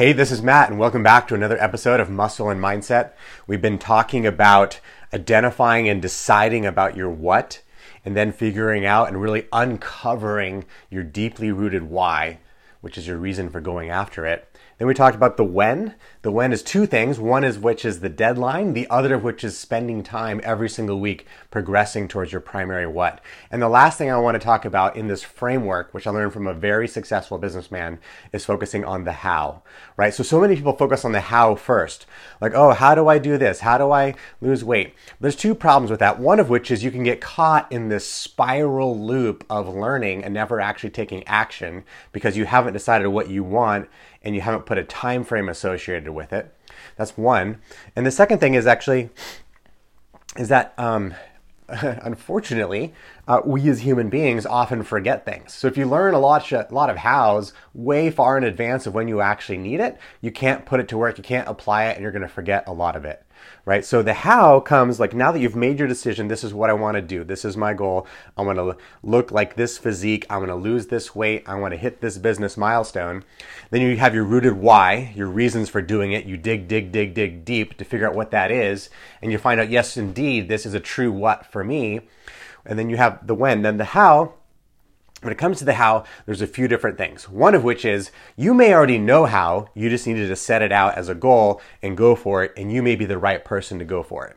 Hey, this is Matt, and welcome back to another episode of Muscle and Mindset. We've been talking about identifying and deciding about your what, and then figuring out and really uncovering your deeply rooted why, which is your reason for going after it. Then we talked about the when. The when is two things. One is which is the deadline, the other of which is spending time every single week progressing towards your primary what. And the last thing I want to talk about in this framework, which I learned from a very successful businessman, is focusing on the how, right? So, so many people focus on the how first. Like, oh, how do I do this? How do I lose weight? There's two problems with that. One of which is you can get caught in this spiral loop of learning and never actually taking action because you haven't decided what you want and you haven't put a time frame associated with it. That's one. And the second thing is actually is that um, unfortunately, uh, we as human beings often forget things. So if you learn a lot, a lot of hows way far in advance of when you actually need it, you can't put it to work, you can't apply it, and you're going to forget a lot of it right? So the how comes like now that you've made your decision, this is what I want to do. This is my goal. I want to look like this physique. I want to lose this weight. I want to hit this business milestone. Then you have your rooted why, your reasons for doing it. You dig, dig, dig, dig deep to figure out what that is. And you find out, yes, indeed, this is a true what for me. And then you have the when. Then the how when it comes to the how, there's a few different things. One of which is you may already know how, you just needed to set it out as a goal and go for it, and you may be the right person to go for it.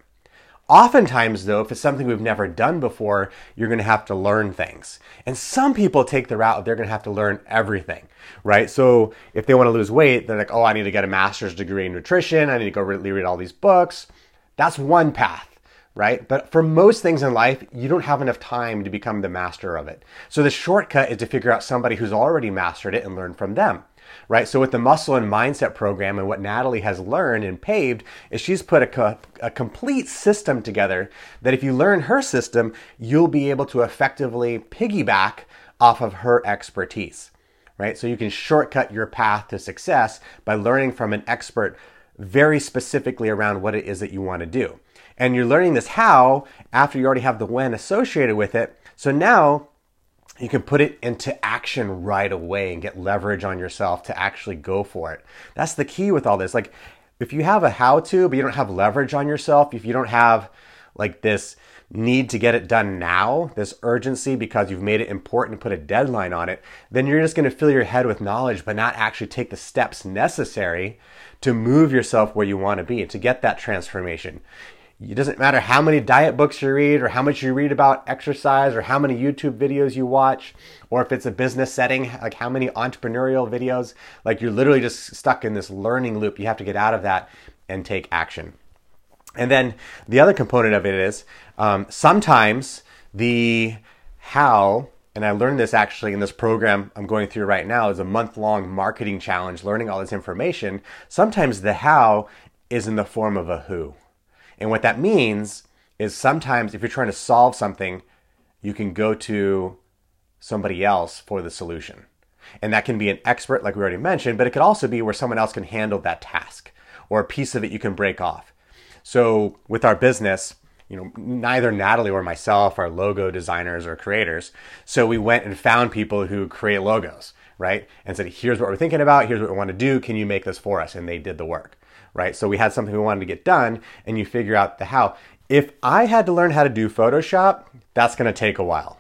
Oftentimes, though, if it's something we've never done before, you're to have to learn things. And some people take the route they're to have to learn everything, right? So if they want to lose weight, they're like, oh, I need to get a master's degree in nutrition. I need to go read all these books. That's one path right? But for most things in life, you don't have enough time to become the master of it. So the shortcut is to figure out somebody who's already mastered it and learn from them. Right. So with the muscle and mindset program and what Natalie has learned and paved is she's put a, co- a complete system together that if you learn her system, you'll be able to effectively piggyback off of her expertise. Right. So you can shortcut your path to success by learning from an expert very specifically around what it is that you want to do. And you're learning this how after you already have the when associated with it. So now you can put it into action right away and get leverage on yourself to actually go for it. That's the key with all this. Like if you have a how to, but you don't have leverage on yourself, if you don't have like this need to get it done now, this urgency because you've made it important to put a deadline on it, then you're just going to fill your head with knowledge but not actually take the steps necessary to move yourself where you want to be, and to get that transformation. It doesn't matter how many diet books you read or how much you read about exercise or how many YouTube videos you watch or if it's a business setting, like how many entrepreneurial videos. Like you're literally just stuck in this learning loop. You have to get out of that and take action. And then the other component of it is um, sometimes the how, and I learned this actually in this program I'm going through right now, is a month long marketing challenge, learning all this information. Sometimes the how is in the form of a who. And what that means is sometimes if you're trying to solve something, you can go to somebody else for the solution. And that can be an expert, like we already mentioned, but it could also be where someone else can handle that task or a piece of it you can break off. So with our business, you know, neither Natalie or myself are logo designers or creators. So we went and found people who create logos, right? And said, here's what we're thinking about, here's what we want to do, can you make this for us? And they did the work right? So we had something we wanted to get done and you figure out the how. If I had to learn how to do Photoshop, that's going to take a while.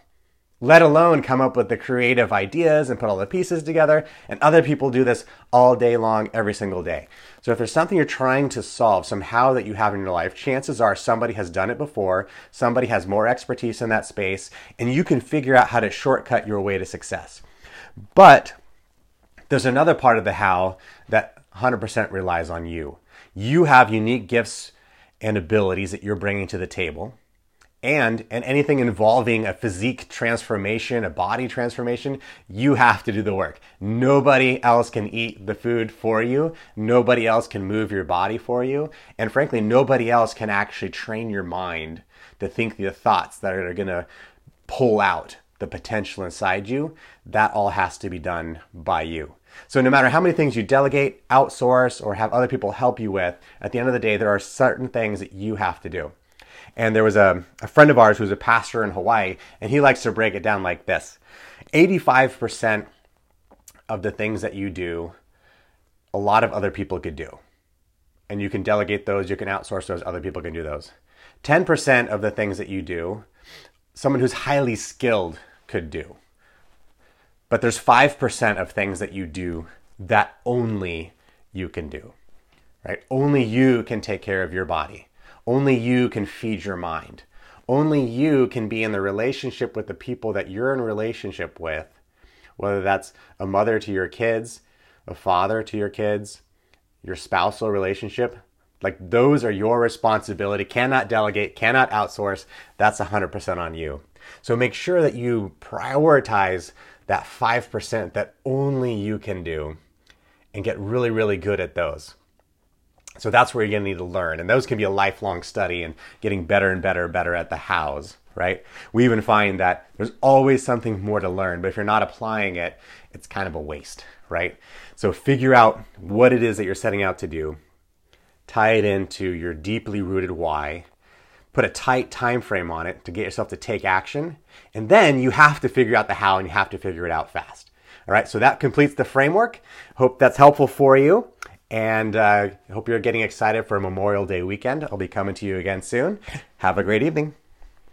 Let alone come up with the creative ideas and put all the pieces together. And other people do this all day long, every single day. So if there's something you're trying to solve, somehow that you have in your life, chances are somebody has done it before, somebody has more expertise in that space, and you can figure out how to shortcut your way to success. But there's another part of the how that 100% relies on you. You have unique gifts and abilities that you're bringing to the table. And, and anything involving a physique transformation, a body transformation, you have to do the work. Nobody else can eat the food for you. Nobody else can move your body for you. And frankly, nobody else can actually train your mind to think the thoughts that are going to pull out the potential inside you. That all has to be done by you. So no matter how many things you delegate, outsource, or have other people help you with, at the end of the day, there are certain things that you have to do. And there was a, a friend of ours who's a pastor in Hawaii, and he likes to break it down like this 85% of the things that you do a lot of other people could do. And you can delegate those, you can outsource those, other people can do those. 10% of the things that you do, someone who's highly skilled could do. But there's 5% of things that you do that only you can do. Right? Only you can take care of your body. Only you can feed your mind. Only you can be in the relationship with the people that you're in relationship with, whether that's a mother to your kids, a father to your kids, your spousal relationship. Like those are your responsibility. Cannot delegate, cannot outsource. That's 100% on you. So make sure that you prioritize that 5% that only you can do and get really, really good at those. So that's where you're going to need to learn. And those can be a lifelong study and getting better and better and better at the hows, right? We even find that there's always something more to learn, but if you're not applying it, it's kind of a waste, right? So figure out what it is that you're setting out to do, tie it into your deeply rooted why, put a tight time frame on it to get yourself to take action, and then you have to figure out the how and you have to figure it out fast. All right, so that completes the framework. Hope that's helpful for you. And uh, hope you're getting excited for Memorial Day weekend. I'll be coming to you again soon. Have a great evening.